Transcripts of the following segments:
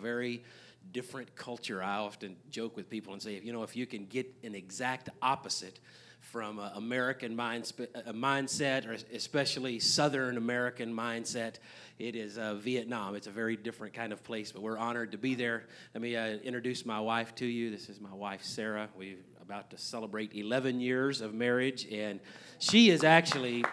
very different culture. I often joke with people and say, you know, if you can get an exact opposite from uh, American mind, uh, mindset, or especially Southern American mindset. It is uh, Vietnam. It's a very different kind of place, but we're honored to be there. Let me uh, introduce my wife to you. This is my wife, Sarah. We're about to celebrate 11 years of marriage, and she is actually,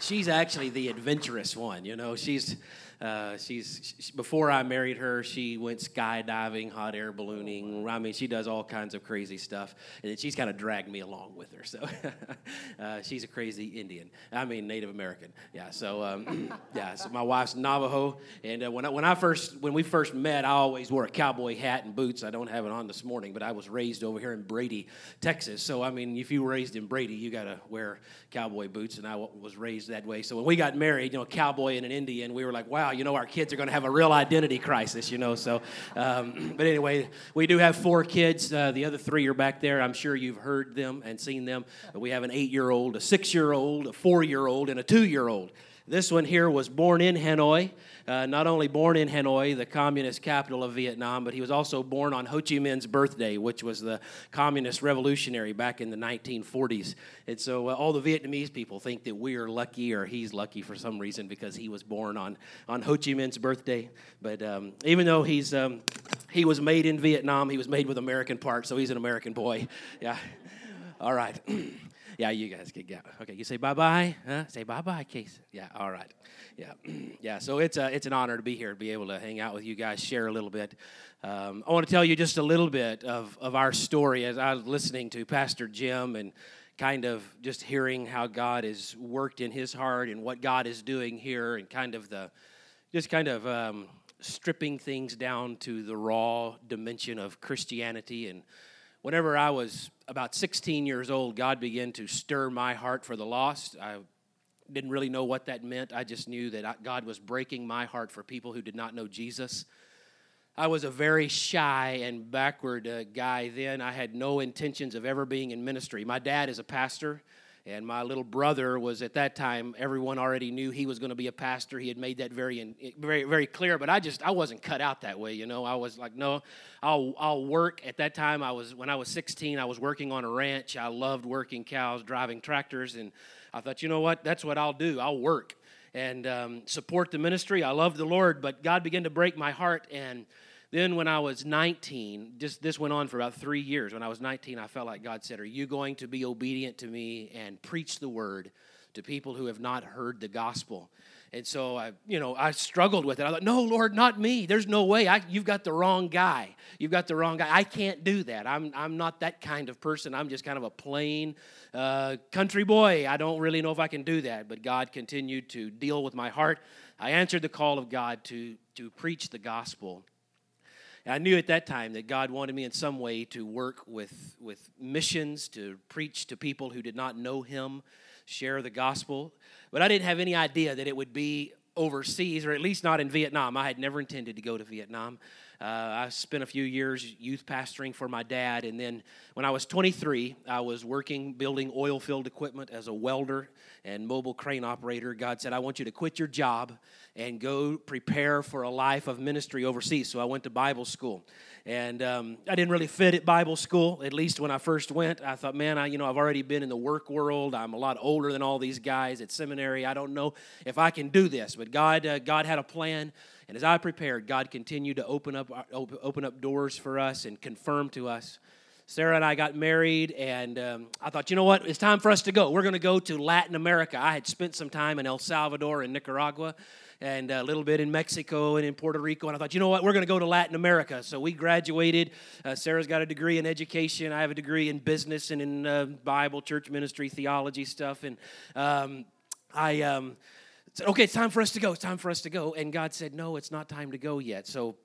she's actually the adventurous one. You know, she's uh, she's she, before I married her, she went skydiving, hot air ballooning. I mean, she does all kinds of crazy stuff, and she's kind of dragged me along with her. So uh, she's a crazy Indian. I mean, Native American. Yeah. So um, yeah. So my wife's Navajo, and uh, when I, when I first when we first met, I always wore a cowboy hat and boots. I don't have it on this morning, but I was raised over here in Brady, Texas. So I mean, if you were raised in Brady, you got to wear cowboy boots, and I was raised that way. So when we got married, you know, cowboy and an Indian, we were like, wow you know, our kids are going to have a real identity crisis, you know. So, um, but anyway, we do have four kids. Uh, the other three are back there. I'm sure you've heard them and seen them. We have an eight year old, a six year old, a four year old, and a two year old. This one here was born in Hanoi. Uh, not only born in Hanoi, the communist capital of Vietnam, but he was also born on Ho Chi Minh's birthday, which was the communist revolutionary back in the 1940s. And so uh, all the Vietnamese people think that we are lucky or he's lucky for some reason because he was born on, on Ho Chi Minh's birthday. But um, even though he's, um, he was made in Vietnam, he was made with American parts, so he's an American boy. Yeah. All right. Yeah, you guys can get. Okay, you say bye bye. Huh? Say bye bye, Case. Yeah, all right. Yeah, yeah. So it's a, it's an honor to be here, to be able to hang out with you guys, share a little bit. Um, I want to tell you just a little bit of, of our story as I was listening to Pastor Jim and kind of just hearing how God has worked in his heart and what God is doing here and kind of the, just kind of um, stripping things down to the raw dimension of Christianity and whenever I was about 16 years old, God began to stir my heart for the lost. I didn't really know what that meant. I just knew that God was breaking my heart for people who did not know Jesus. I was a very shy and backward uh, guy then. I had no intentions of ever being in ministry. My dad is a pastor. And my little brother was at that time, everyone already knew he was going to be a pastor. He had made that very, very, very clear. But I just, I wasn't cut out that way, you know. I was like, no, I'll, I'll work. At that time, I was, when I was 16, I was working on a ranch. I loved working cows, driving tractors. And I thought, you know what? That's what I'll do. I'll work and um, support the ministry. I love the Lord. But God began to break my heart. And then, when I was 19, just this went on for about three years. When I was 19, I felt like God said, Are you going to be obedient to me and preach the word to people who have not heard the gospel? And so I, you know, I struggled with it. I thought, no, Lord, not me. There's no way. I, you've got the wrong guy. You've got the wrong guy. I can't do that. I'm, I'm not that kind of person. I'm just kind of a plain uh, country boy. I don't really know if I can do that. But God continued to deal with my heart. I answered the call of God to, to preach the gospel. I knew at that time that God wanted me in some way to work with, with missions, to preach to people who did not know Him, share the gospel. But I didn't have any idea that it would be overseas, or at least not in Vietnam. I had never intended to go to Vietnam. Uh, I spent a few years youth pastoring for my dad, and then when I was 23, I was working building oil field equipment as a welder and mobile crane operator. God said, I want you to quit your job and go prepare for a life of ministry overseas. So I went to Bible school. And um, I didn't really fit at Bible school, at least when I first went. I thought, man, I, you know, I've already been in the work world. I'm a lot older than all these guys at seminary. I don't know if I can do this. But God, uh, God had a plan. And as I prepared, God continued to open up, uh, open up doors for us and confirm to us. Sarah and I got married, and um, I thought, you know what? It's time for us to go. We're going to go to Latin America. I had spent some time in El Salvador and Nicaragua and a little bit in Mexico and in Puerto Rico. And I thought, you know what, we're going to go to Latin America. So we graduated. Uh, Sarah's got a degree in education. I have a degree in business and in uh, Bible, church ministry, theology stuff. And um, I um, said, okay, it's time for us to go. It's time for us to go. And God said, no, it's not time to go yet. So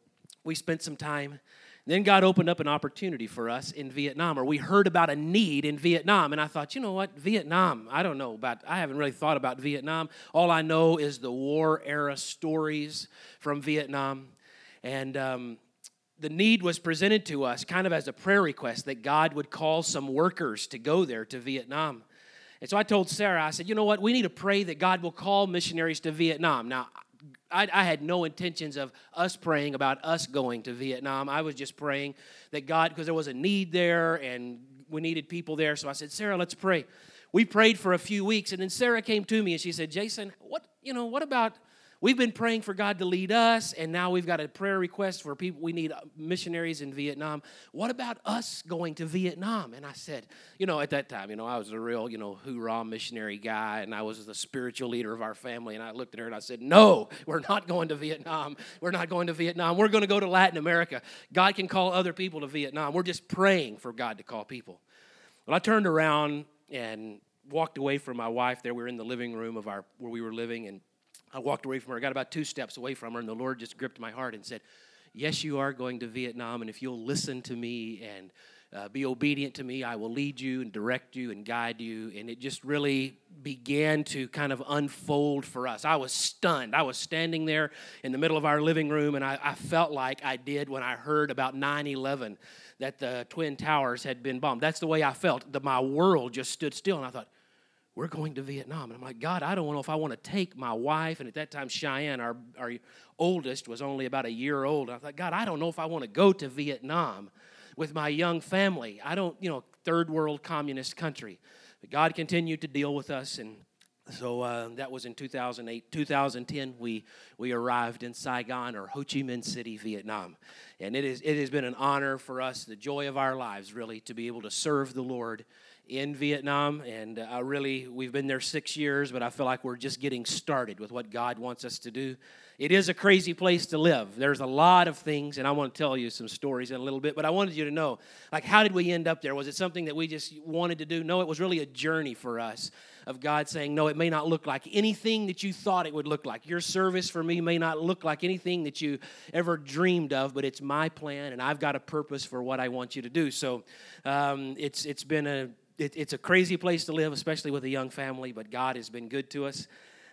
we spent some time then God opened up an opportunity for us in Vietnam, or we heard about a need in Vietnam. And I thought, you know what, Vietnam, I don't know about, I haven't really thought about Vietnam. All I know is the war era stories from Vietnam. And um, the need was presented to us kind of as a prayer request that God would call some workers to go there to Vietnam. And so I told Sarah, I said, you know what, we need to pray that God will call missionaries to Vietnam. Now, I, I, had no intentions of us praying about us going to Vietnam. I was just praying that God, because there was a need there and we needed people there. So I said, Sarah, let's pray. We prayed for a few weeks, and then Sarah came to me and she said, Jason, what, you know, what about We've been praying for God to lead us, and now we've got a prayer request for people. We need uh, missionaries in Vietnam. What about us going to Vietnam? And I said, you know, at that time, you know, I was a real, you know, hoorah missionary guy, and I was the spiritual leader of our family. And I looked at her and I said, no, we're not going to Vietnam. We're not going to Vietnam. We're going to go to Latin America. God can call other people to Vietnam. We're just praying for God to call people. Well, I turned around and walked away from my wife there. We were in the living room of our where we were living, and I walked away from her. I got about two steps away from her, and the Lord just gripped my heart and said, Yes, you are going to Vietnam, and if you'll listen to me and uh, be obedient to me, I will lead you and direct you and guide you. And it just really began to kind of unfold for us. I was stunned. I was standing there in the middle of our living room, and I, I felt like I did when I heard about 9 11 that the Twin Towers had been bombed. That's the way I felt. The, my world just stood still, and I thought, we're going to Vietnam. And I'm like, God, I don't know if I want to take my wife. And at that time, Cheyenne, our, our oldest, was only about a year old. I thought, God, I don't know if I want to go to Vietnam with my young family. I don't, you know, third world communist country. But God continued to deal with us. And so uh, that was in 2008. 2010, we, we arrived in Saigon or Ho Chi Minh City, Vietnam. And it, is, it has been an honor for us, the joy of our lives, really, to be able to serve the Lord in Vietnam, and I really, we've been there six years, but I feel like we're just getting started with what God wants us to do. It is a crazy place to live. There's a lot of things, and I want to tell you some stories in a little bit, but I wanted you to know, like, how did we end up there? Was it something that we just wanted to do? No, it was really a journey for us of God saying, No, it may not look like anything that you thought it would look like. Your service for me may not look like anything that you ever dreamed of, but it's my plan, and I've got a purpose for what I want you to do. So um, it's, it's been a it, it's a crazy place to live, especially with a young family, but God has been good to us.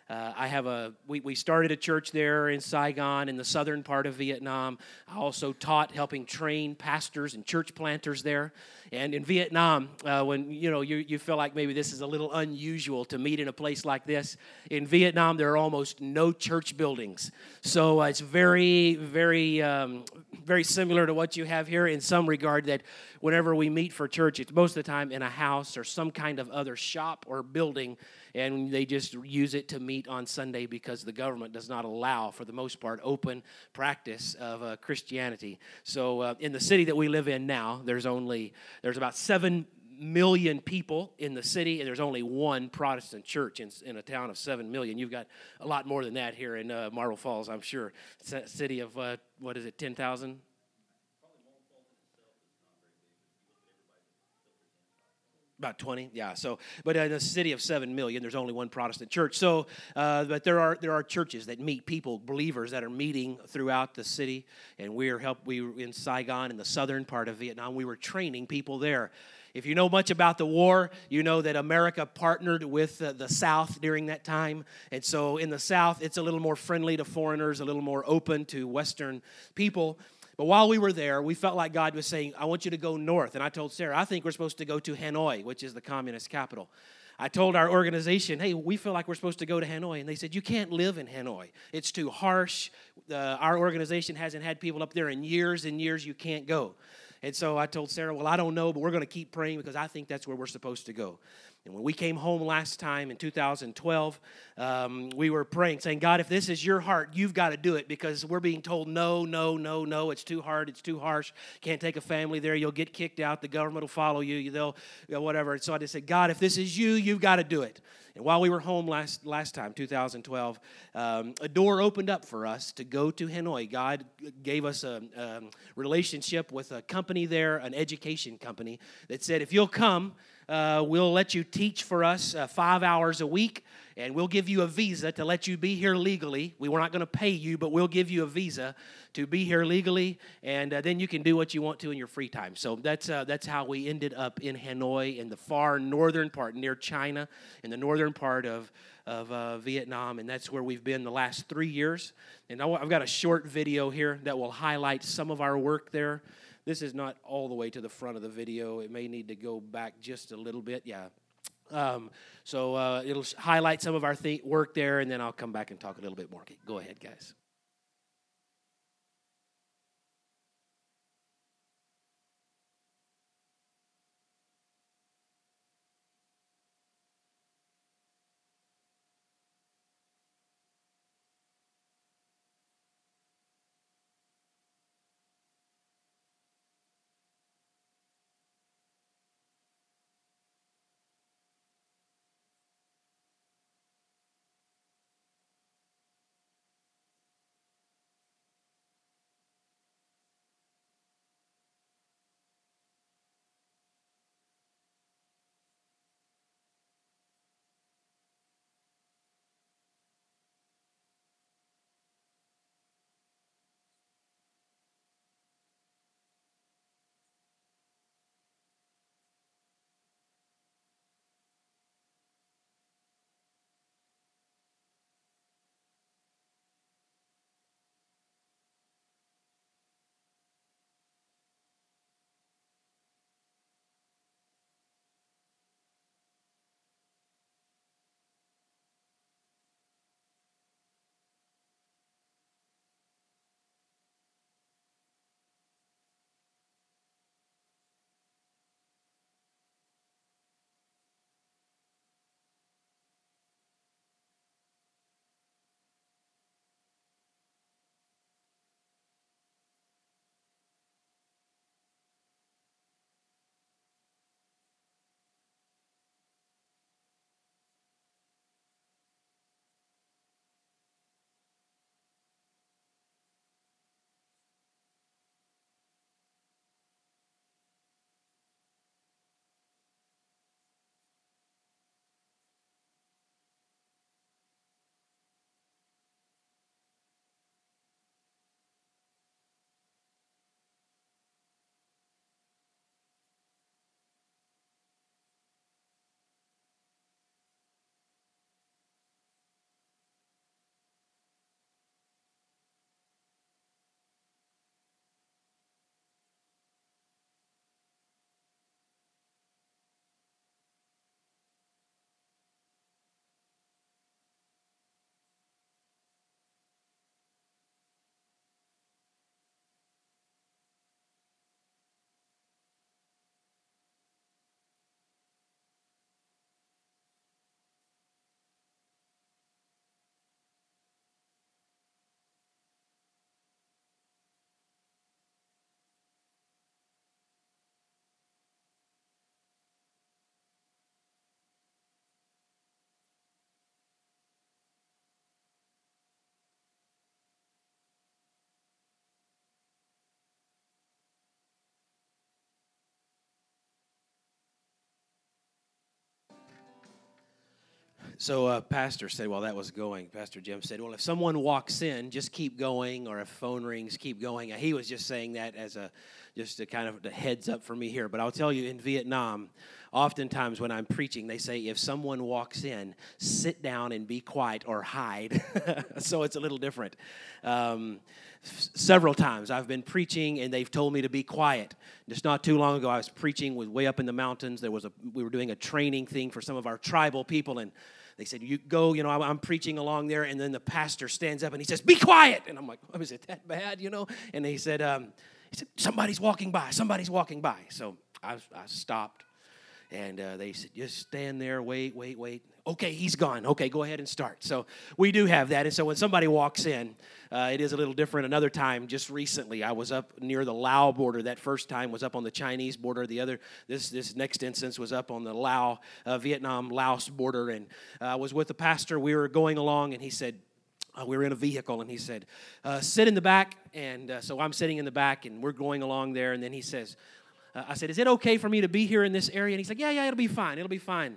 Uh, I have a, we, we started a church there in Saigon in the southern part of Vietnam. I also taught helping train pastors and church planters there. And in Vietnam, uh, when you know you, you feel like maybe this is a little unusual to meet in a place like this, in Vietnam there are almost no church buildings. So uh, it's very, very, um, very similar to what you have here in some regard that whenever we meet for church, it's most of the time in a house or some kind of other shop or building and they just use it to meet on Sunday because the government does not allow, for the most part, open practice of uh, Christianity. So uh, in the city that we live in now, there's only there's about seven million people in the city, and there's only one Protestant church in, in a town of seven million. You've got a lot more than that here in uh, Marble Falls, I'm sure. It's a city of uh, what is it, ten thousand? About 20, yeah. So, but in a city of 7 million, there's only one Protestant church. So, uh, but there are there are churches that meet people, believers that are meeting throughout the city. And we are help. We were in Saigon, in the southern part of Vietnam. We were training people there. If you know much about the war, you know that America partnered with the South during that time. And so in the South, it's a little more friendly to foreigners, a little more open to Western people. But while we were there, we felt like God was saying, I want you to go north. And I told Sarah, I think we're supposed to go to Hanoi, which is the communist capital. I told our organization, hey, we feel like we're supposed to go to Hanoi. And they said, you can't live in Hanoi. It's too harsh. Uh, our organization hasn't had people up there in years and years. You can't go. And so I told Sarah, well, I don't know, but we're going to keep praying because I think that's where we're supposed to go. And when we came home last time in 2012, um, we were praying, saying, God, if this is your heart, you've got to do it because we're being told, no, no, no, no, it's too hard, it's too harsh. Can't take a family there. You'll get kicked out. The government will follow you. They'll, you know, whatever. And so I just said, God, if this is you, you've got to do it. And while we were home last, last time, 2012, um, a door opened up for us to go to Hanoi. God gave us a, a relationship with a company there, an education company, that said, if you'll come, uh, we'll let you teach for us uh, five hours a week, and we'll give you a visa to let you be here legally. We were not going to pay you, but we'll give you a visa to be here legally, and uh, then you can do what you want to in your free time. So that's uh, that's how we ended up in Hanoi, in the far northern part, near China, in the northern part of of uh, Vietnam, and that's where we've been the last three years. And I've got a short video here that will highlight some of our work there. This is not all the way to the front of the video. It may need to go back just a little bit. Yeah. Um, so uh, it'll highlight some of our th- work there, and then I'll come back and talk a little bit more. Go ahead, guys. So, uh, Pastor said while that was going, Pastor Jim said, Well, if someone walks in, just keep going, or if phone rings, keep going. He was just saying that as a just a kind of a heads up for me here. But I'll tell you, in Vietnam, oftentimes when I'm preaching, they say, If someone walks in, sit down and be quiet or hide. so it's a little different. Um, several times I've been preaching and they've told me to be quiet. Just not too long ago, I was preaching way up in the mountains. There was a we were doing a training thing for some of our tribal people, and they said, You go, you know, I'm, preaching along there, and then the pastor stands up and he says, Be quiet. And I'm like, Is it that bad, you know? And he said, um, he said, Somebody's walking by, somebody's walking by. So I, I stopped, and uh, they said, Just stand there, wait, wait, wait okay, he's gone. Okay, go ahead and start. So we do have that. And so when somebody walks in, uh, it is a little different. Another time, just recently, I was up near the Lao border. That first time was up on the Chinese border. The other, this this next instance was up on the Lao, uh, Vietnam, Laos border. And uh, I was with the pastor. We were going along, and he said, uh, we were in a vehicle and he said, uh, Sit in the back. And uh, so I'm sitting in the back and we're going along there. And then he says, uh, I said, Is it okay for me to be here in this area? And he's like, Yeah, yeah, it'll be fine. It'll be fine.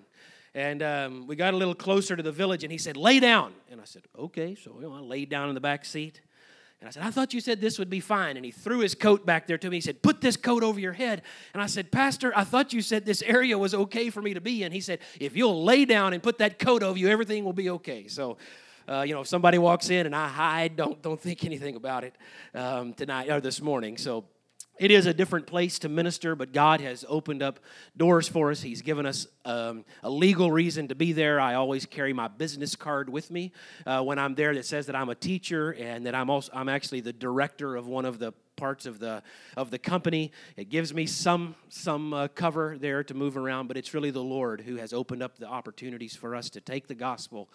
And um, we got a little closer to the village, and he said, Lay down. And I said, Okay. So you know, I laid down in the back seat. And I said, I thought you said this would be fine. And he threw his coat back there to me. He said, Put this coat over your head. And I said, Pastor, I thought you said this area was okay for me to be in. He said, If you'll lay down and put that coat over you, everything will be okay. So, uh, you know, if somebody walks in and I hide, don't don't think anything about it um, tonight or this morning. So it is a different place to minister, but God has opened up doors for us. He's given us um, a legal reason to be there. I always carry my business card with me uh, when I'm there that says that I'm a teacher and that I'm also I'm actually the director of one of the parts of the of the company. It gives me some some uh, cover there to move around, but it's really the Lord who has opened up the opportunities for us to take the gospel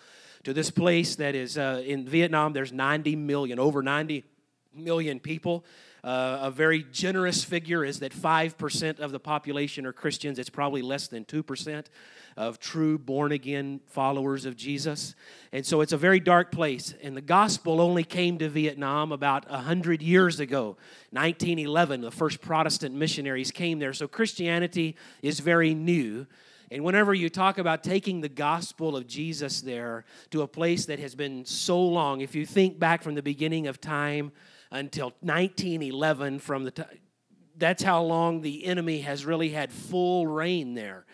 to this place that is uh, in Vietnam. There's 90 million, over 90 million people. Uh, a very generous figure is that 5% of the population are Christians. It's probably less than 2% of true born again followers of Jesus. And so it's a very dark place. And the gospel only came to Vietnam about 100 years ago. 1911, the first Protestant missionaries came there. So Christianity is very new. And whenever you talk about taking the gospel of Jesus there to a place that has been so long, if you think back from the beginning of time, until 1911 from the time that's how long the enemy has really had full reign there.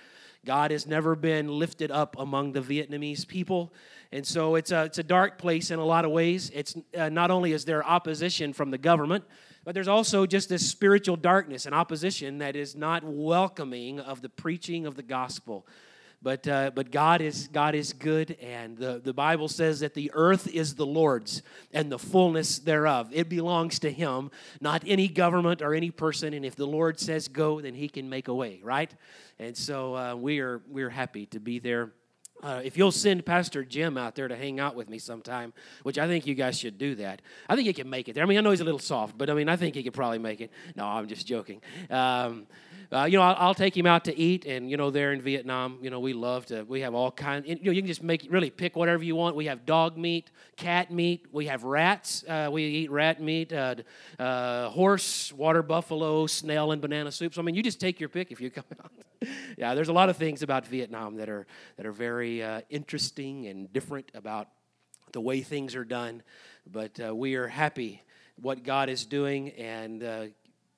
God has never been lifted up among the vietnamese people. And so it's a, it's a dark place in a lot of ways. It's uh, not only is there opposition from the government but there's also just this spiritual darkness and opposition that is not welcoming of the preaching of the gospel but, uh, but God, is, God is good, and the, the Bible says that the earth is the Lord's and the fullness thereof. It belongs to Him, not any government or any person. And if the Lord says go, then He can make a way, right? And so uh, we are we're happy to be there. Uh, if you'll send Pastor Jim out there to hang out with me sometime, which I think you guys should do that. I think he can make it there. I mean, I know he's a little soft, but I mean, I think he could probably make it. No, I'm just joking. Um, uh, you know, I'll, I'll, take him out to eat, and you know, there in Vietnam, you know, we love to. We have all kinds. You know, you can just make really pick whatever you want. We have dog meat, cat meat. We have rats. Uh, we eat rat meat, uh, uh, horse, water buffalo, snail, and banana soup. So I mean, you just take your pick if you come out. yeah, there's a lot of things about Vietnam that are that are very uh, interesting and different about the way things are done. But uh, we are happy what God is doing and uh,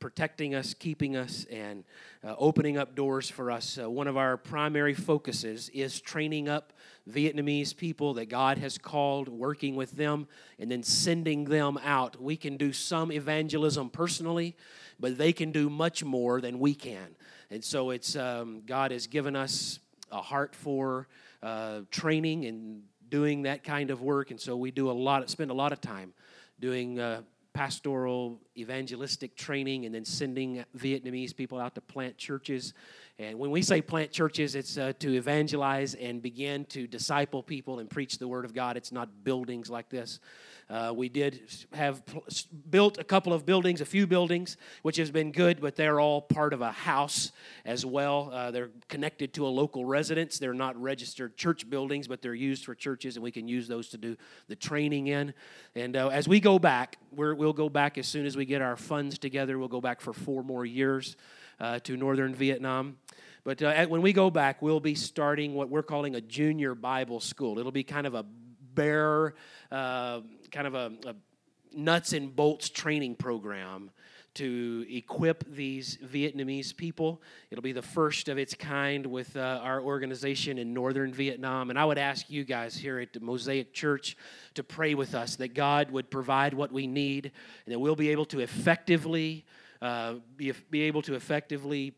protecting us, keeping us, and uh, opening up doors for us. Uh, one of our primary focuses is training up Vietnamese people that God has called, working with them, and then sending them out. We can do some evangelism personally, but they can do much more than we can. And so it's um, God has given us a heart for uh, training and doing that kind of work, and so we do a lot, spend a lot of time doing uh, pastoral evangelistic training and then sending Vietnamese people out to plant churches. And when we say plant churches, it's uh, to evangelize and begin to disciple people and preach the word of God. It's not buildings like this. Uh, we did have built a couple of buildings, a few buildings, which has been good, but they're all part of a house as well. Uh, they're connected to a local residence. They're not registered church buildings, but they're used for churches, and we can use those to do the training in. And uh, as we go back, we will go back as soon as we get our funds together. We'll go back for four more years uh, to northern Vietnam. But uh, when we go back, we'll be starting what we're calling a junior Bible school. It'll be kind of a bare uh, kind of a, a nuts and bolts training program to equip these Vietnamese people. It'll be the first of its kind with uh, our organization in northern Vietnam. And I would ask you guys here at the Mosaic Church to pray with us that God would provide what we need and that we'll be able to effectively. Uh, be, be able to effectively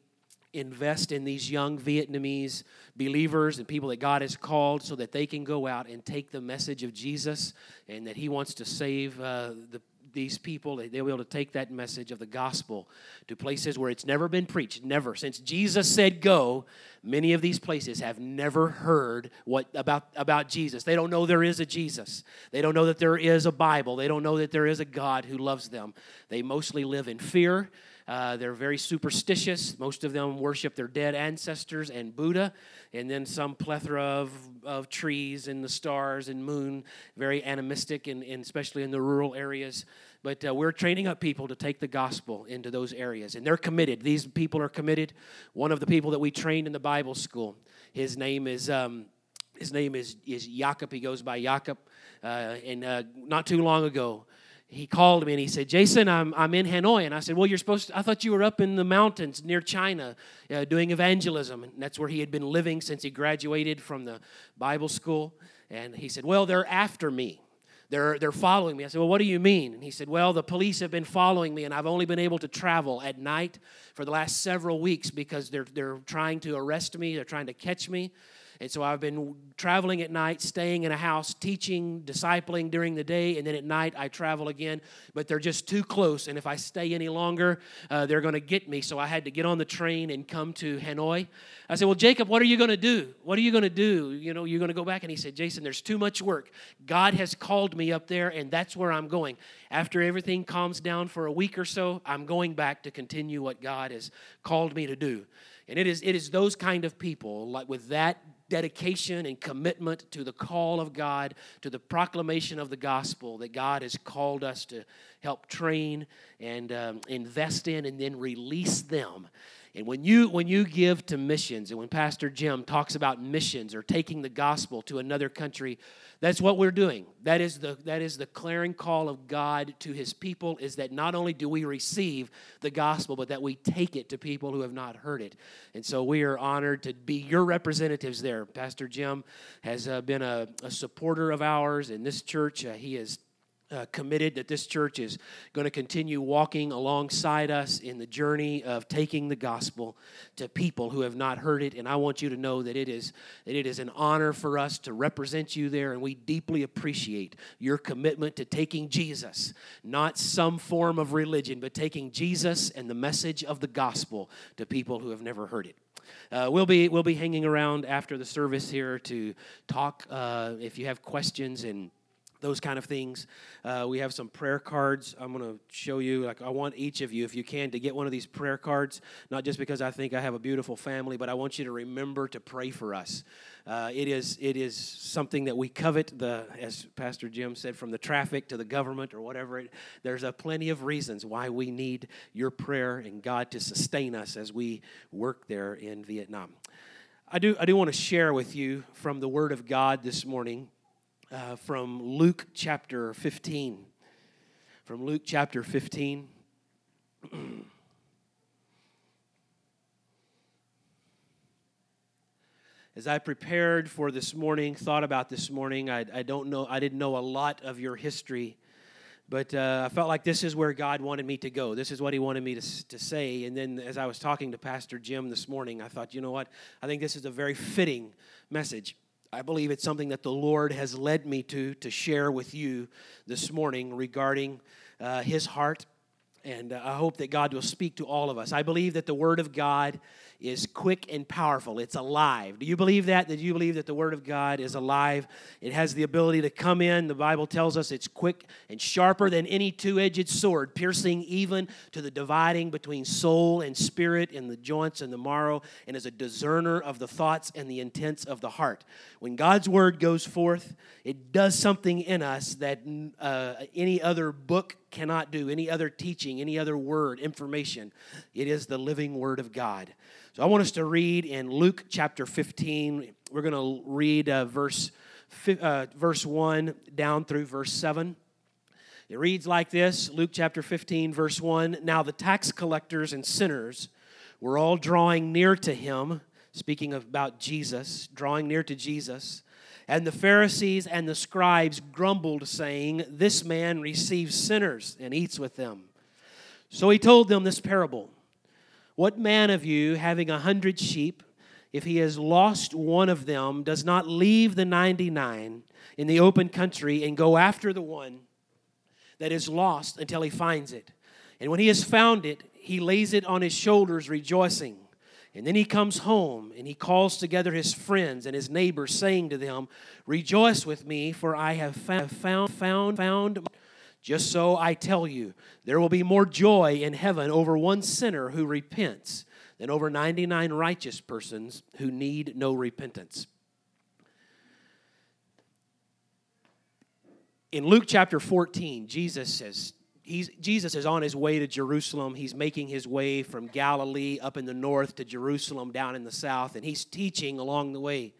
invest in these young Vietnamese believers and people that God has called so that they can go out and take the message of Jesus and that He wants to save uh, the, these people. They'll be able to take that message of the gospel to places where it's never been preached. Never. Since Jesus said go, many of these places have never heard what about, about Jesus. They don't know there is a Jesus. They don't know that there is a Bible. They don't know that there is a God who loves them. They mostly live in fear uh, they're very superstitious. Most of them worship their dead ancestors and Buddha, and then some plethora of, of trees and the stars and moon, very animistic, and, and especially in the rural areas. But uh, we're training up people to take the gospel into those areas, and they're committed. These people are committed. One of the people that we trained in the Bible school, his name is. Um, his name is, is Jakob. He goes by Jakob. Uh, and uh, not too long ago, he called me and he said, Jason, I'm, I'm in Hanoi. And I said, Well, you're supposed to, I thought you were up in the mountains near China uh, doing evangelism. And that's where he had been living since he graduated from the Bible school. And he said, Well, they're after me. they're, they're following me. I said, Well, what do you mean? And he said, Well, the police have been following me, and I've only been able to travel at night for the last several weeks because they're, they're trying to arrest me, they're trying to catch me. And so I've been traveling at night, staying in a house, teaching, discipling during the day, and then at night I travel again. But they're just too close, and if I stay any longer, uh, they're going to get me. So I had to get on the train and come to Hanoi. I said, Well, Jacob, what are you going to do? What are you going to do? You know, you're going to go back? And he said, Jason, there's too much work. God has called me up there, and that's where I'm going. After everything calms down for a week or so, I'm going back to continue what God has called me to do. And it is, it is those kind of people, like with that dedication and commitment to the call of God, to the proclamation of the gospel that God has called us to help train and um, invest in and then release them and when you when you give to missions, and when Pastor Jim talks about missions or taking the gospel to another country, that's what we're doing. That is the that is the clarion call of God to his people is that not only do we receive the gospel, but that we take it to people who have not heard it. And so we are honored to be your representatives there. Pastor Jim has uh, been a, a, supporter of ours in this church. Uh, he has uh, committed that this church is going to continue walking alongside us in the journey of taking the gospel to people who have not heard it. And i want you to know that it is that it is an honor for us to represent you there. And we deeply appreciate your commitment to taking jesus not some form of religion but taking jesus and the message of the gospel to people who have never heard it. Uh, we'll be we'll be hanging around after the service here to talk uh, if you have questions and those kind of things. Uh, we have some prayer cards. I'm going to show you. Like I want each of you, if you can, to get one of these prayer cards. Not just because I think I have a beautiful family, but I want you to remember to pray for us. Uh, it is it is something that we covet. The as Pastor Jim said, from the traffic to the government or whatever. It, there's a plenty of reasons why we need your prayer and God to sustain us as we work there in Vietnam. I do I do want to share with you from the Word of God this morning uh, from Luke chapter 15. From Luke chapter 15. As I prepared for this morning, thought about this morning, I, I don't know, I didn't know a lot of your history, but uh, I felt like this is where God wanted me to go. This is what He wanted me to, to say. And then as I was talking to Pastor Jim this morning, I thought, you know what? I think this is a very fitting message. I believe it's something that the Lord has led me to to share with you this morning regarding uh, His heart. And uh, I hope that God will speak to all of us. I believe that the Word of God is quick and powerful. It's alive. Do you believe that? Do you believe that the Word of God is alive? It has the ability to come in. The Bible tells us it's quick and sharper than any two edged sword, piercing even to the dividing between soul and spirit and the joints and the marrow, and is a discerner of the thoughts and the intents of the heart. When God's Word goes forth, it does something in us that uh, any other book cannot do, any other teaching, any other word, information. It is the living Word of God. So I want us to read in Luke chapter 15. We're going to read uh, verse, uh, verse 1 down through verse 7. It reads like this Luke chapter 15, verse 1. Now the tax collectors and sinners were all drawing near to him, speaking about Jesus, drawing near to Jesus. And the Pharisees and the scribes grumbled, saying, This man receives sinners and eats with them. So he told them this parable. What man of you, having a hundred sheep, if he has lost one of them, does not leave the 99 in the open country and go after the one that is lost until he finds it? And when he has found it, he lays it on his shoulders, rejoicing. And then he comes home and he calls together his friends and his neighbors, saying to them, Rejoice with me, for I have found, found, found just so I tell you, there will be more joy in heaven over one sinner who repents than over 99 righteous persons who need no repentance. In Luke chapter 14, Jesus says, He's, Jesus is on his way to Jerusalem. He's making his way from Galilee up in the north to Jerusalem down in the south, and he's teaching along the way.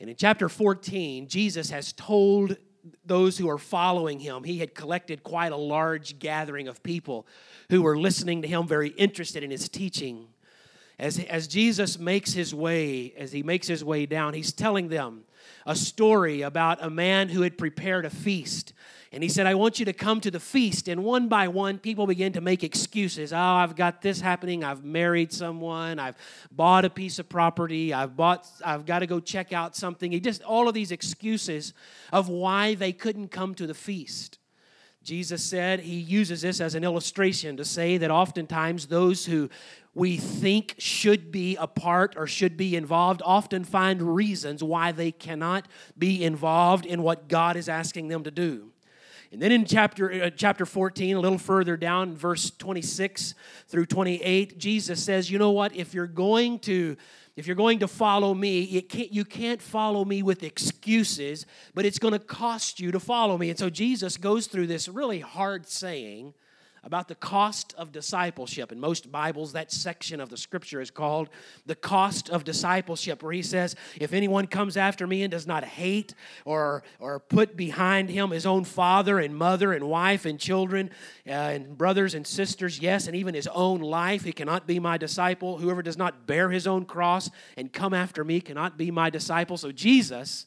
And in chapter 14, Jesus has told those who are following him. He had collected quite a large gathering of people who were listening to him, very interested in his teaching. as, as Jesus makes his way, as he makes his way down, he's telling them a story about a man who had prepared a feast. And he said, I want you to come to the feast. And one by one, people begin to make excuses. Oh, I've got this happening. I've married someone. I've bought a piece of property. I've bought, I've got to go check out something. He just all of these excuses of why they couldn't come to the feast. Jesus said he uses this as an illustration to say that oftentimes those who we think should be a part or should be involved often find reasons why they cannot be involved in what God is asking them to do. And then in chapter, uh, chapter 14, a little further down, verse 26 through 28, Jesus says, You know what? If you're going to if you're going to follow me, you can't, you can't follow me with excuses, but it's going to cost you to follow me. And so Jesus goes through this really hard saying about the cost of discipleship. In most Bibles, that section of the scripture is called the cost of discipleship, where he says, If anyone comes after me and does not hate or, or put behind him his own father and mother and wife and children uh, and brothers and sisters, yes, and even his own life, he cannot be my disciple. Whoever does not bear his own cross and come after me cannot be my disciple. So Jesus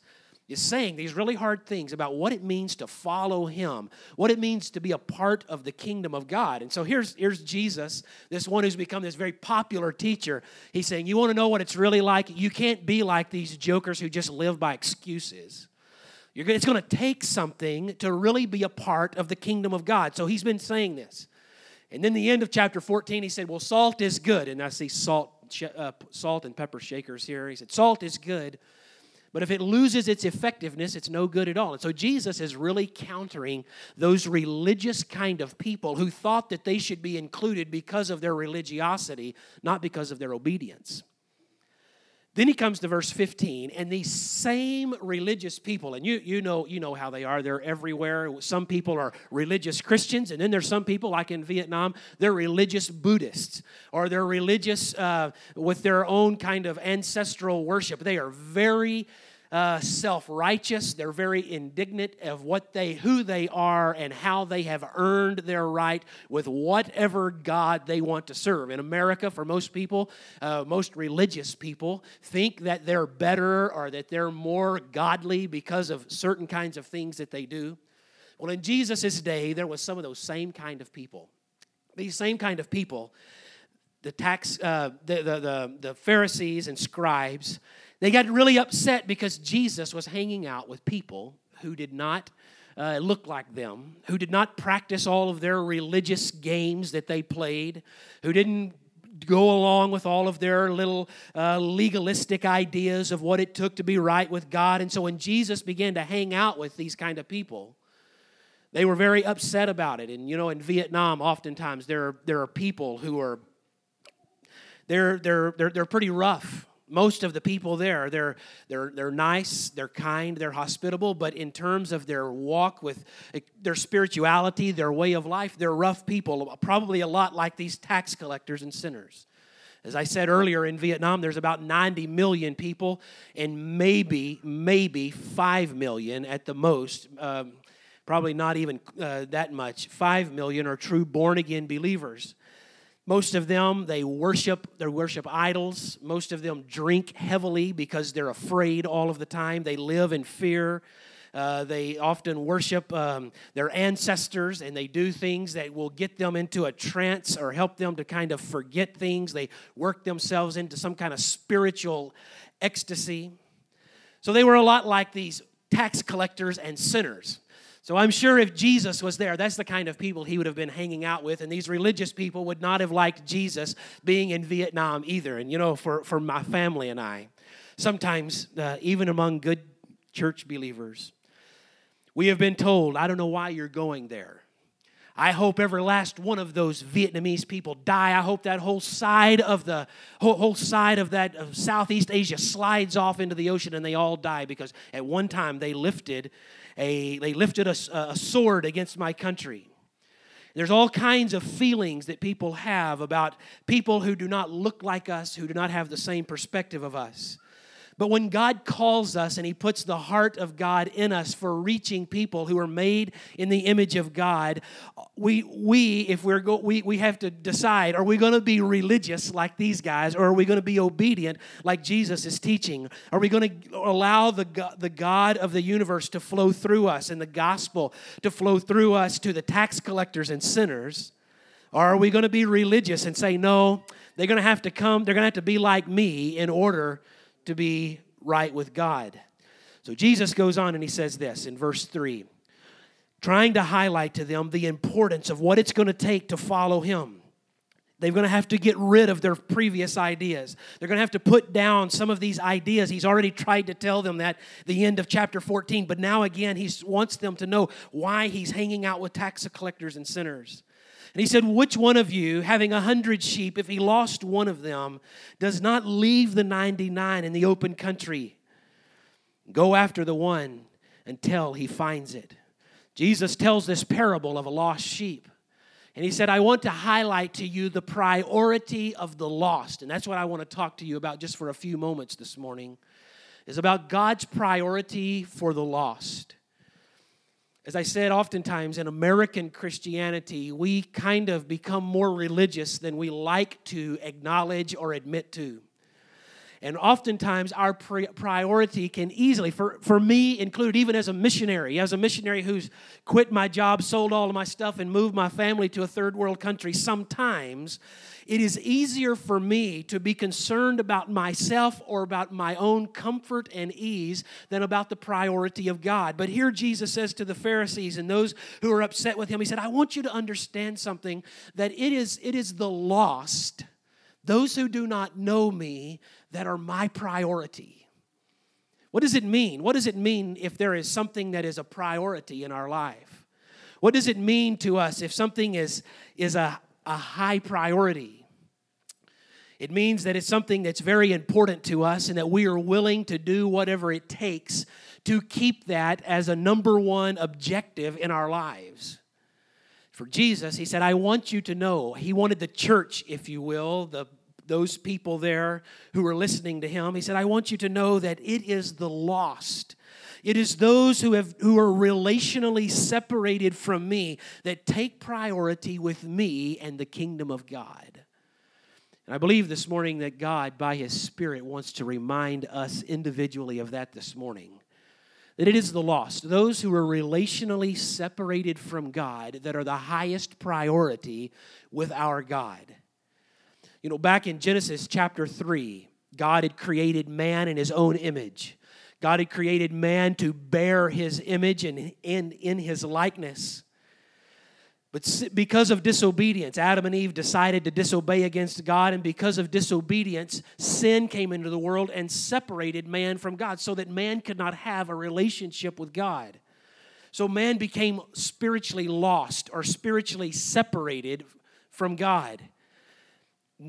is saying these really hard things about what it means to follow him, what it means to be a part of the kingdom of God. And so here's, here's Jesus, this one who's become this very popular teacher. He's saying, You want to know what it's really like? You can't be like these jokers who just live by excuses. You're, gonna, it's going to take something to really be a part of the kingdom of God. So he's been saying this. And then the end of chapter 14, he said, Well, salt is good. And I see salt, uh, salt and pepper shakers here. He said, Salt is good but if it loses its effectiveness, it's no good at all. And so Jesus is really countering those religious kind of people who thought that they should be included because of their religiosity, not because of their obedience. Then he comes to verse 15, and these same religious people, and you, you, know, you know how they are, they're everywhere. Some people are religious Christians, and then there's some people, like in Vietnam, they're religious Buddhists, or they're religious uh, with their own kind of ancestral worship. They are very uh, self-righteous. They're very indignant of what they, who they are, and how they have earned their right with whatever God they want to serve. In America, for most people, uh, most religious people think that they're better or that they're more godly because of certain kinds of things that they do. Well, in Jesus' day, there was some of those same kind of people. These same kind of people the tax uh, the, the, the, the, pharisees and scribes they got really upset because Jesus was hanging out with people who did not uh, look like them, who did not practice all of their religious games that they played, who didn't go along with all of their little uh, legalistic ideas of what it took to be right with God. And so when Jesus began to hang out with these kind of people, they were very upset about it. And you know, in Vietnam, oftentimes there, there are people who are they're, they're, they're, they're pretty rough most of the people there they're they're they're nice they're kind they're hospitable but in terms of their walk with their spirituality their way of life they're rough people probably a lot like these tax collectors and sinners. As i said earlier in vietnam there's about 90 million people and maybe maybe 5 million at the most um, probably not even uh, that much 5 million are true born again believers most of them, they worship, they worship idols. Most of them drink heavily because they're afraid all of the time. They live in fear. Uh, they often worship um, their ancestors and they do things that will get them into a trance or help them to kind of forget things. They work themselves into some kind of spiritual ecstasy. So they were a lot like these tax collectors and sinners. So I'm sure if Jesus was there, that's the kind of people he would have been hanging out with. And these religious people would not have liked Jesus being in Vietnam either. And you know, for, for my family and I, sometimes, uh, even among good church believers, we have been told, I don't know why you're going there. I hope every last one of those Vietnamese people die. I hope that whole side of the whole, side of that of Southeast Asia slides off into the ocean and they all die because at one time they lifted a, they lifted a, a sword against my country. There's all kinds of feelings that people have about people who do not look like us, who do not have the same perspective of us. But when God calls us and He puts the heart of God in us for reaching people who are made in the image of God, we, we if we're go, we, we have to decide are we going to be religious like these guys or are we going to be obedient like Jesus is teaching? Are we going to allow the, the God of the universe to flow through us and the gospel to flow through us to the tax collectors and sinners? Or are we going to be religious and say, no, they're going to have to come, they're going to have to be like me in order to be right with God. So Jesus goes on and he says this in verse 3, trying to highlight to them the importance of what it's going to take to follow him. They're going to have to get rid of their previous ideas. They're going to have to put down some of these ideas. He's already tried to tell them that the end of chapter 14, but now again he wants them to know why he's hanging out with tax collectors and sinners. And he said, Which one of you, having a hundred sheep, if he lost one of them, does not leave the 99 in the open country? Go after the one until he finds it. Jesus tells this parable of a lost sheep. And he said, I want to highlight to you the priority of the lost. And that's what I want to talk to you about just for a few moments this morning, is about God's priority for the lost. As I said, oftentimes in American Christianity, we kind of become more religious than we like to acknowledge or admit to. And oftentimes, our priority can easily, for, for me included, even as a missionary, as a missionary who's quit my job, sold all of my stuff, and moved my family to a third world country, sometimes it is easier for me to be concerned about myself or about my own comfort and ease than about the priority of God. But here Jesus says to the Pharisees and those who are upset with him, He said, I want you to understand something that it is, it is the lost, those who do not know me, that are my priority. What does it mean? What does it mean if there is something that is a priority in our life? What does it mean to us if something is, is a, a high priority? It means that it's something that's very important to us and that we are willing to do whatever it takes to keep that as a number one objective in our lives. For Jesus, he said, I want you to know. He wanted the church, if you will, the those people there who were listening to him. He said, I want you to know that it is the lost. It is those who, have, who are relationally separated from me that take priority with me and the kingdom of God. And I believe this morning that God, by His Spirit, wants to remind us individually of that this morning. That it is the lost, those who are relationally separated from God, that are the highest priority with our God. You know, back in Genesis chapter 3, God had created man in his own image. God had created man to bear his image and in, in his likeness. But because of disobedience, Adam and Eve decided to disobey against God, and because of disobedience, sin came into the world and separated man from God so that man could not have a relationship with God. So man became spiritually lost or spiritually separated from God.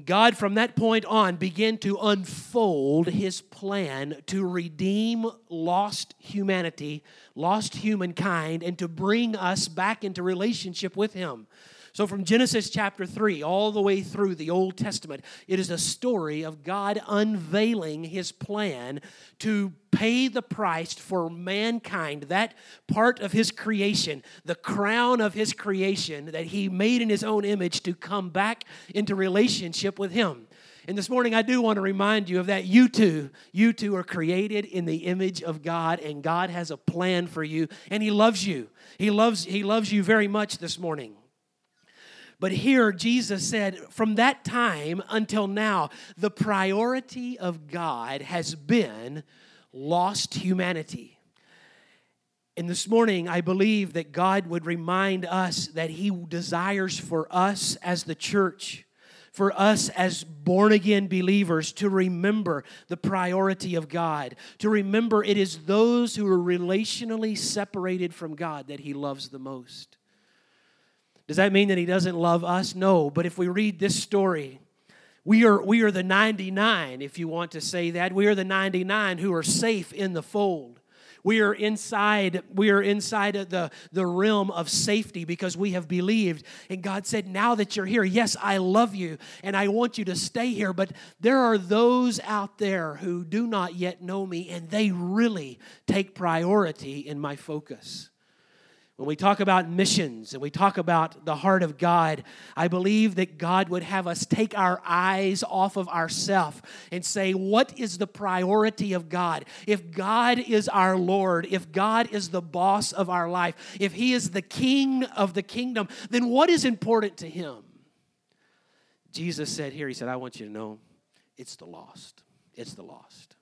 God, from that point on, began to unfold his plan to redeem lost humanity, lost humankind, and to bring us back into relationship with him. So, from Genesis chapter 3 all the way through the Old Testament, it is a story of God unveiling his plan to pay the price for mankind, that part of his creation, the crown of his creation that he made in his own image to come back into relationship with him. And this morning, I do want to remind you of that. You too, you too are created in the image of God, and God has a plan for you, and He loves you. He loves, he loves you very much this morning. But here, Jesus said, from that time until now, the priority of God has been lost humanity. And this morning, I believe that God would remind us that He desires for us as the church, for us as born again believers, to remember the priority of God, to remember it is those who are relationally separated from God that He loves the most. Does that mean that he doesn't love us? No. But if we read this story, we are, we are the 99, if you want to say that. We are the 99 who are safe in the fold. We are inside, we are inside of the, the realm of safety because we have believed. And God said, Now that you're here, yes, I love you and I want you to stay here. But there are those out there who do not yet know me, and they really take priority in my focus. When we talk about missions and we talk about the heart of God, I believe that God would have us take our eyes off of ourselves and say, What is the priority of God? If God is our Lord, if God is the boss of our life, if He is the king of the kingdom, then what is important to Him? Jesus said here, He said, I want you to know it's the lost. It's the lost.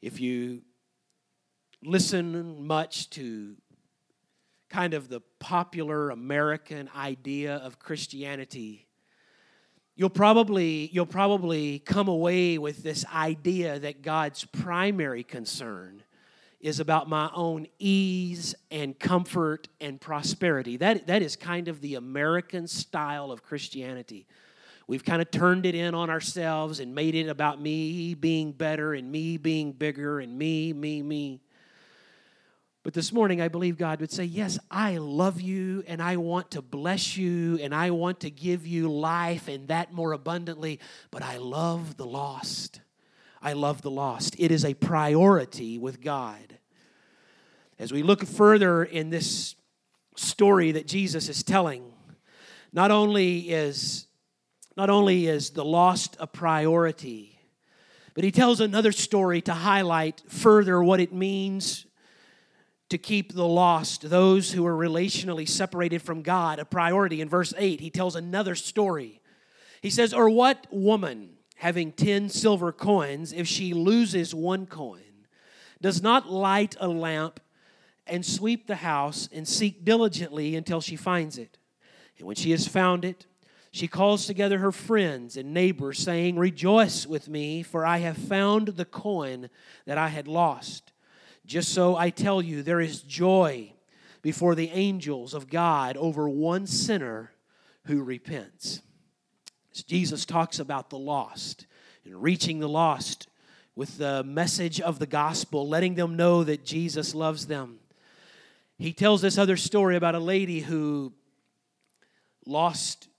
If you listen much to kind of the popular American idea of Christianity, you'll probably, you'll probably come away with this idea that God's primary concern is about my own ease and comfort and prosperity. That, that is kind of the American style of Christianity. We've kind of turned it in on ourselves and made it about me being better and me being bigger and me, me, me. But this morning, I believe God would say, Yes, I love you and I want to bless you and I want to give you life and that more abundantly, but I love the lost. I love the lost. It is a priority with God. As we look further in this story that Jesus is telling, not only is, not only is the lost a priority, but he tells another story to highlight further what it means to keep the lost, those who are relationally separated from God, a priority. In verse 8, he tells another story. He says, Or what woman, having 10 silver coins, if she loses one coin, does not light a lamp and sweep the house and seek diligently until she finds it? And when she has found it, she calls together her friends and neighbors, saying, Rejoice with me, for I have found the coin that I had lost. Just so I tell you, there is joy before the angels of God over one sinner who repents. Jesus talks about the lost and reaching the lost with the message of the gospel, letting them know that Jesus loves them. He tells this other story about a lady who lost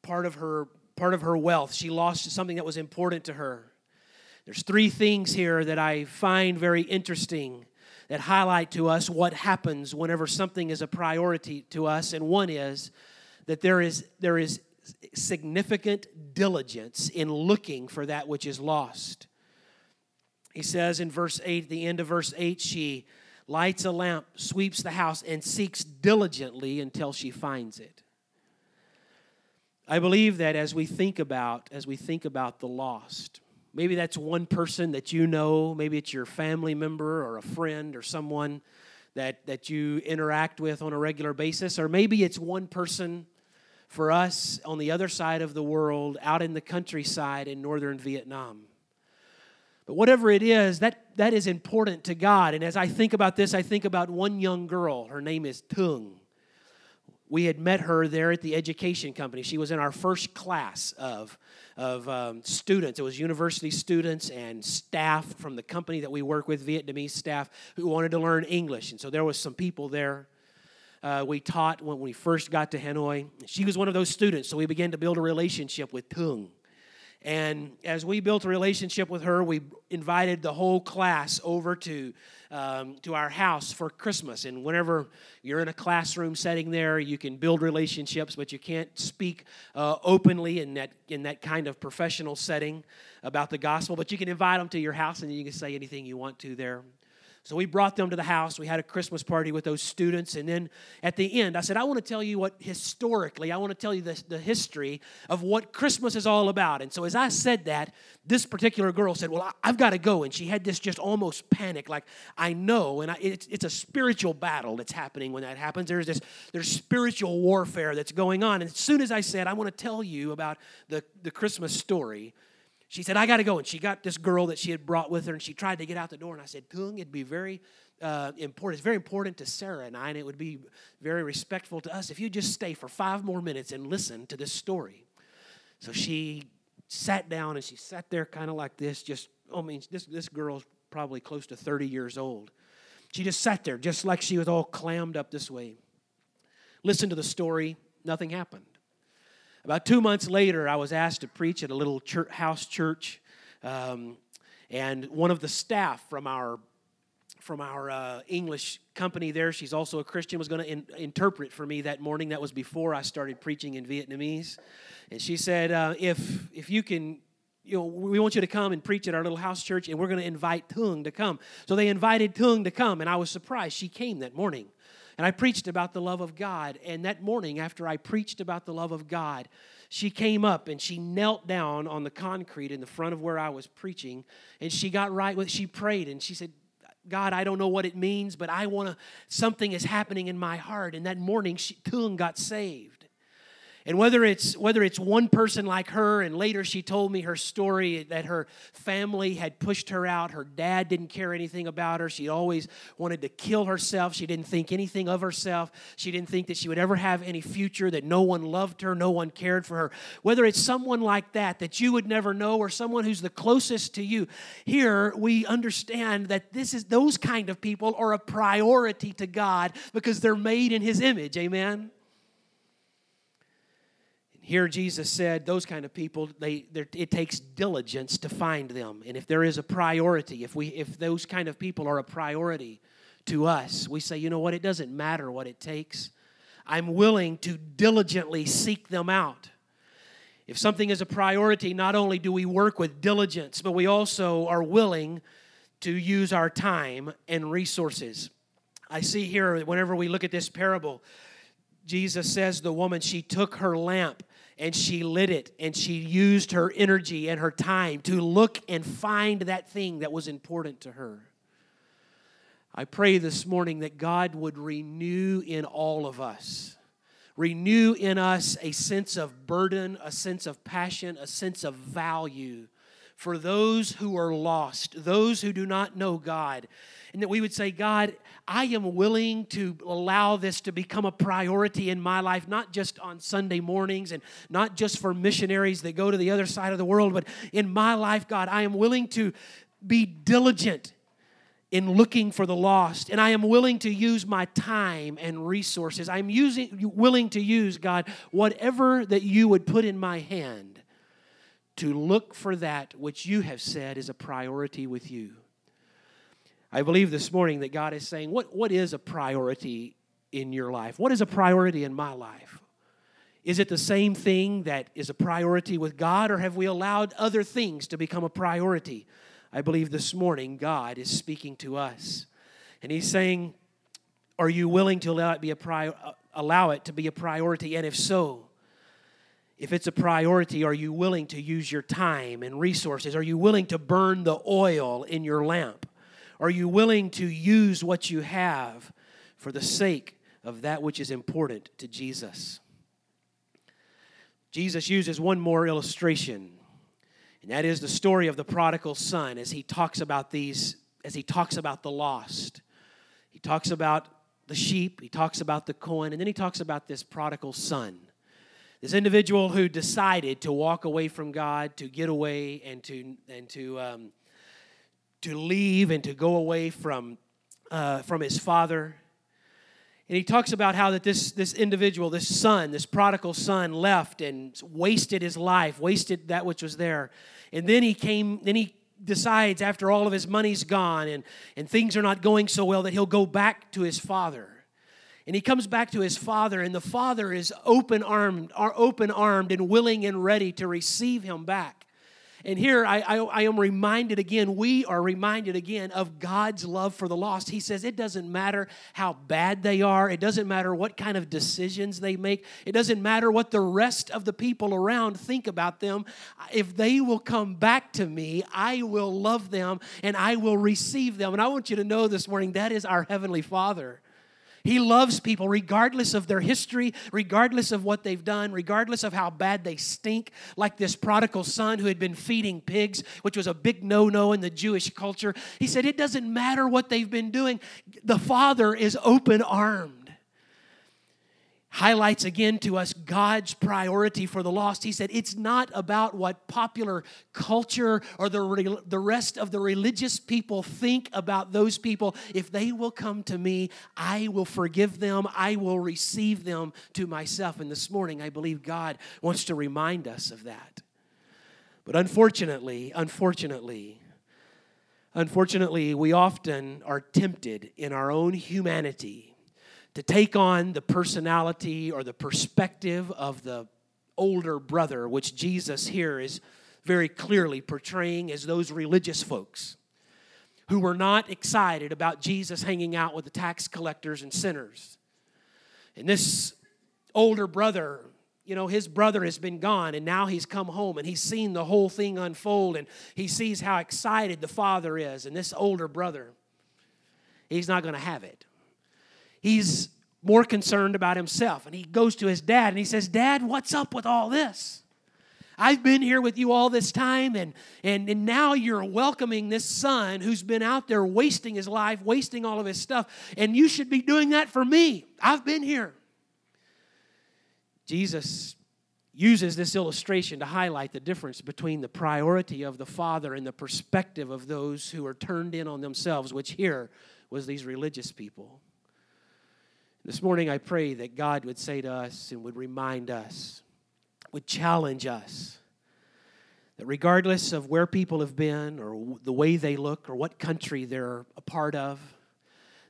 part of her part of her wealth. She lost something that was important to her. There's three things here that I find very interesting that highlight to us what happens whenever something is a priority to us. And one is that there is, there is significant diligence in looking for that which is lost. He says in verse 8, the end of verse 8, she lights a lamp, sweeps the house, and seeks diligently until she finds it. I believe that as we think about, as we think about the lost, Maybe that's one person that you know. Maybe it's your family member or a friend or someone that, that you interact with on a regular basis. Or maybe it's one person for us on the other side of the world, out in the countryside in northern Vietnam. But whatever it is, that, that is important to God. And as I think about this, I think about one young girl. Her name is Tung. We had met her there at the education company. She was in our first class of of um, students. It was university students and staff from the company that we work with, Vietnamese staff, who wanted to learn English. And so there was some people there. Uh, we taught when we first got to Hanoi. She was one of those students, so we began to build a relationship with Tung. And as we built a relationship with her, we invited the whole class over to um, to our house for Christmas. And whenever you're in a classroom setting there, you can build relationships, but you can't speak uh, openly in that, in that kind of professional setting about the gospel. But you can invite them to your house and you can say anything you want to there. So we brought them to the house. We had a Christmas party with those students. And then at the end, I said, I want to tell you what historically, I want to tell you the, the history of what Christmas is all about. And so as I said that, this particular girl said, Well, I, have got to go. And she had this just almost panic, like, I know. And I, it's, it's a spiritual battle that's happening when that happens. There's this there's spiritual warfare that's going on. And as soon as I said, I want to tell you about the, the Christmas story, she said, I got to go. And she got this girl that she had brought with her, and she tried to get out the door. And I said, Tung, it'd be very uh, important. It's very important to Sarah and I, and it would be very respectful to us if you just stay for five more minutes and listen to this story. So she sat down and she sat there kind of like this, just, I mean, this, this girl's probably close to 30 years old. She just sat there, just like she was all clammed up this way. Listen to the story, nothing happened. About two months later, I was asked to preach at a little church, house church, um, and one of the staff from our from our uh, English company there, she's also a Christian, was going to in- interpret for me that morning. That was before I started preaching in Vietnamese, and she said, uh, "If if you can." You know, we want you to come and preach at our little house church, and we're going to invite Tung to come. So they invited Tung to come, and I was surprised. She came that morning. And I preached about the love of God. And that morning, after I preached about the love of God, she came up and she knelt down on the concrete in the front of where I was preaching. And she got right with, she prayed and she said, God, I don't know what it means, but I want to, something is happening in my heart. And that morning, she, Tung got saved. And whether it's whether it's one person like her, and later she told me her story that her family had pushed her out. Her dad didn't care anything about her. She always wanted to kill herself. She didn't think anything of herself. She didn't think that she would ever have any future, that no one loved her, no one cared for her. Whether it's someone like that that you would never know, or someone who's the closest to you, here we understand that this is those kind of people are a priority to God because they're made in his image. Amen. Here, Jesus said those kind of people, they, it takes diligence to find them. And if there is a priority, if, we, if those kind of people are a priority to us, we say, you know what, it doesn't matter what it takes. I'm willing to diligently seek them out. If something is a priority, not only do we work with diligence, but we also are willing to use our time and resources. I see here, whenever we look at this parable, Jesus says the woman, she took her lamp and she lit it and she used her energy and her time to look and find that thing that was important to her. I pray this morning that God would renew in all of us, renew in us a sense of burden, a sense of passion, a sense of value for those who are lost, those who do not know God and that we would say, God, I am willing to allow this to become a priority in my life, not just on Sunday mornings and not just for missionaries that go to the other side of the world, but in my life, God, I am willing to be diligent in looking for the lost and i am willing to use my time and resources. I'm using willing to use god whatever that you would put in my hand to look for that which you have said is a priority with you I believe this morning that God is saying, what, what is a priority in your life? What is a priority in my life? Is it the same thing that is a priority with God, or have we allowed other things to become a priority? I believe this morning God is speaking to us. And He's saying, Are you willing to allow it, be a pri- uh, allow it to be a priority? And if so, if it's a priority, are you willing to use your time and resources? Are you willing to burn the oil in your lamp? Are you willing to use what you have for the sake of that which is important to Jesus? Jesus uses one more illustration, and that is the story of the prodigal son as he talks about these, as he talks about the lost. He talks about the sheep, he talks about the coin, and then he talks about this prodigal son. This individual who decided to walk away from God, to get away, and to, and to um, to leave and to go away from, uh, from his father. And he talks about how that this, this individual, this son, this prodigal son, left and wasted his life, wasted that which was there. And then he came, then he decides after all of his money's gone and, and things are not going so well that he'll go back to his father. And he comes back to his father, and the father is open armed, open armed and willing and ready to receive him back. And here I, I, I, am reminded again, we are reminded again of God's love for the lost. He says it doesn't matter how bad they are, it doesn't matter what kind of decisions they make, it doesn't matter what the rest of the people around think about them. If they will come back to me, I will love them and I will receive them. And I want you to know this morning that is our Heavenly Father. He loves people regardless of their history, regardless of what they've done, regardless of how bad they stink, like this prodigal son who had been feeding pigs, which was a big no no in the Jewish culture. He said, It doesn't matter what they've been doing, the Father is open armed. Highlights again to us God's priority for the lost. He said, It's not about what popular culture or the, the rest of the religious people think about those people. If they will come to me, I will forgive them, I will receive them to myself. And this morning, I believe God wants to remind us of that. But unfortunately, unfortunately, unfortunately, we often are tempted in our own humanity to take on the personality or the perspective of the older brother, which Jesus here is very clearly portraying as those religious folks who were not excited about Jesus hanging out with the tax collectors and sinners. And this older brother, you know, his brother has been gone and now he's come home and he's seen the whole thing unfold and he sees how excited the father is. And this older brother, he's not going to have it he's more concerned about himself. And he goes to his dad and he says, Dad, what's up with all this? I've been here with you all this time, and, and, and now you're welcoming this son who's been out there wasting his life, wasting all of his stuff, and you should be doing that for me. I've been here. Jesus uses this illustration to highlight the difference between the priority of the Father and the perspective of those who are turned in on themselves, which here was these religious people. This morning, I pray that God would say to us and would remind us, would challenge us, that regardless of where people have been or the way they look or what country they're a part of,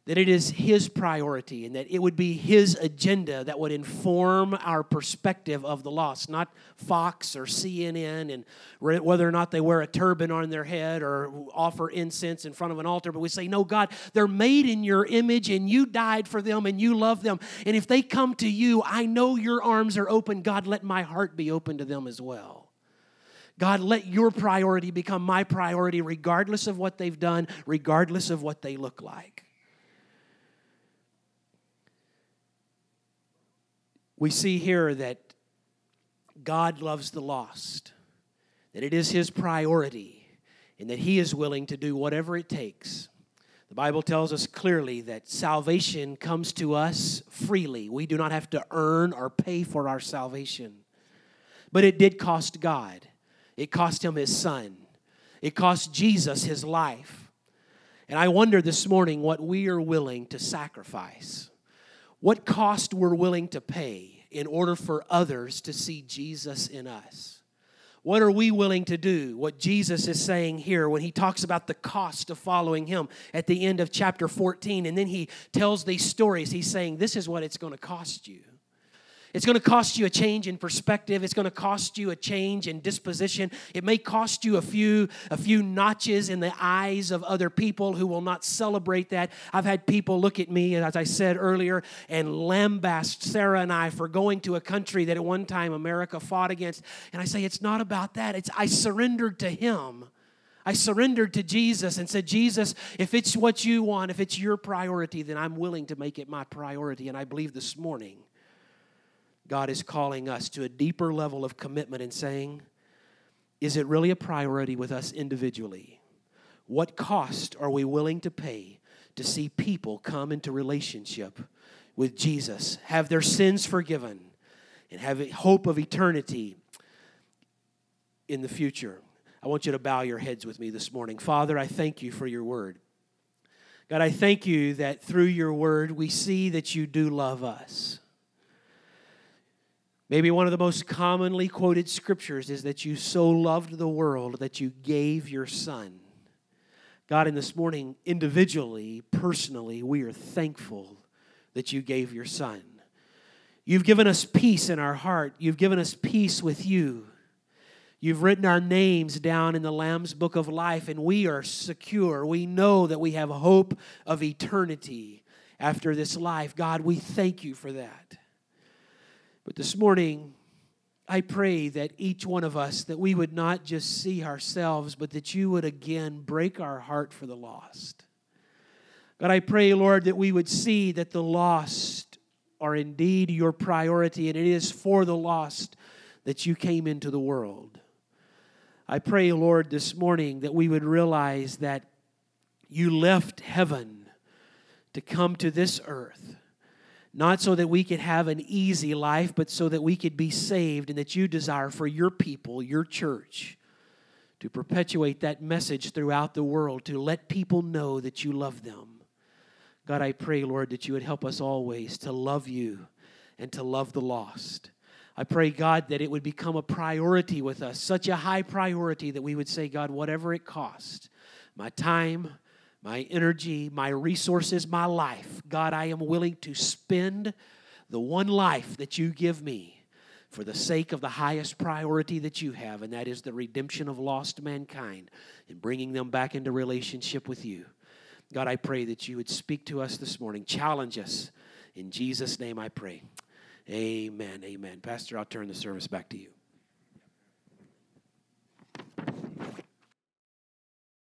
that it is His priority and that it would be His agenda that would inform our perspective of the lost, not Fox or CNN and whether or not they wear a turban on their head or offer incense in front of an altar. But we say, No, God, they're made in your image and you died for them and you love them. And if they come to you, I know your arms are open. God, let my heart be open to them as well. God, let your priority become my priority, regardless of what they've done, regardless of what they look like. We see here that God loves the lost, that it is His priority, and that He is willing to do whatever it takes. The Bible tells us clearly that salvation comes to us freely. We do not have to earn or pay for our salvation. But it did cost God, it cost Him His Son, it cost Jesus His life. And I wonder this morning what we are willing to sacrifice what cost we're willing to pay in order for others to see Jesus in us. What are we willing to do? What Jesus is saying here when he talks about the cost of following him at the end of chapter 14, and then he tells these stories, he's saying, This is what it's going to cost you. It's going to cost you a change in perspective. It's going to cost you a change in disposition. It may cost you a few a few notches in the eyes of other people who will not celebrate that. I've had people look at me as I said earlier and lambast Sarah and I for going to a country that at one time America fought against. And I say it's not about that. It's I surrendered to him. I surrendered to Jesus and said, Jesus, if it's what you want, if it's your priority, then I'm willing to make it my priority. And I believe this morning God is calling us to a deeper level of commitment and saying, is it really a priority with us individually? What cost are we willing to pay to see people come into relationship with Jesus, have their sins forgiven, and have hope of eternity in the future? I want you to bow your heads with me this morning. Father, I thank you for your word. God, I thank you that through your word we see that you do love us. Maybe one of the most commonly quoted scriptures is that you so loved the world that you gave your son. God, in this morning, individually, personally, we are thankful that you gave your son. You've given us peace in our heart. You've given us peace with you. You've written our names down in the Lamb's book of life, and we are secure. We know that we have hope of eternity after this life. God, we thank you for that. But this morning, I pray that each one of us, that we would not just see ourselves, but that you would again break our heart for the lost. God, I pray, Lord, that we would see that the lost are indeed your priority, and it is for the lost that you came into the world. I pray, Lord, this morning that we would realize that you left heaven to come to this earth not so that we could have an easy life, but so that we could be saved, and that you desire for your people, your church, to perpetuate that message throughout the world, to let people know that you love them. God, I pray, Lord, that you would help us always to love you and to love the lost. I pray, God, that it would become a priority with us, such a high priority that we would say, God, whatever it costs, my time, my energy, my resources, my life, God, I am willing to spend the one life that you give me for the sake of the highest priority that you have, and that is the redemption of lost mankind and bringing them back into relationship with you. God, I pray that you would speak to us this morning, challenge us. In Jesus' name I pray. Amen. Amen. Pastor, I'll turn the service back to you.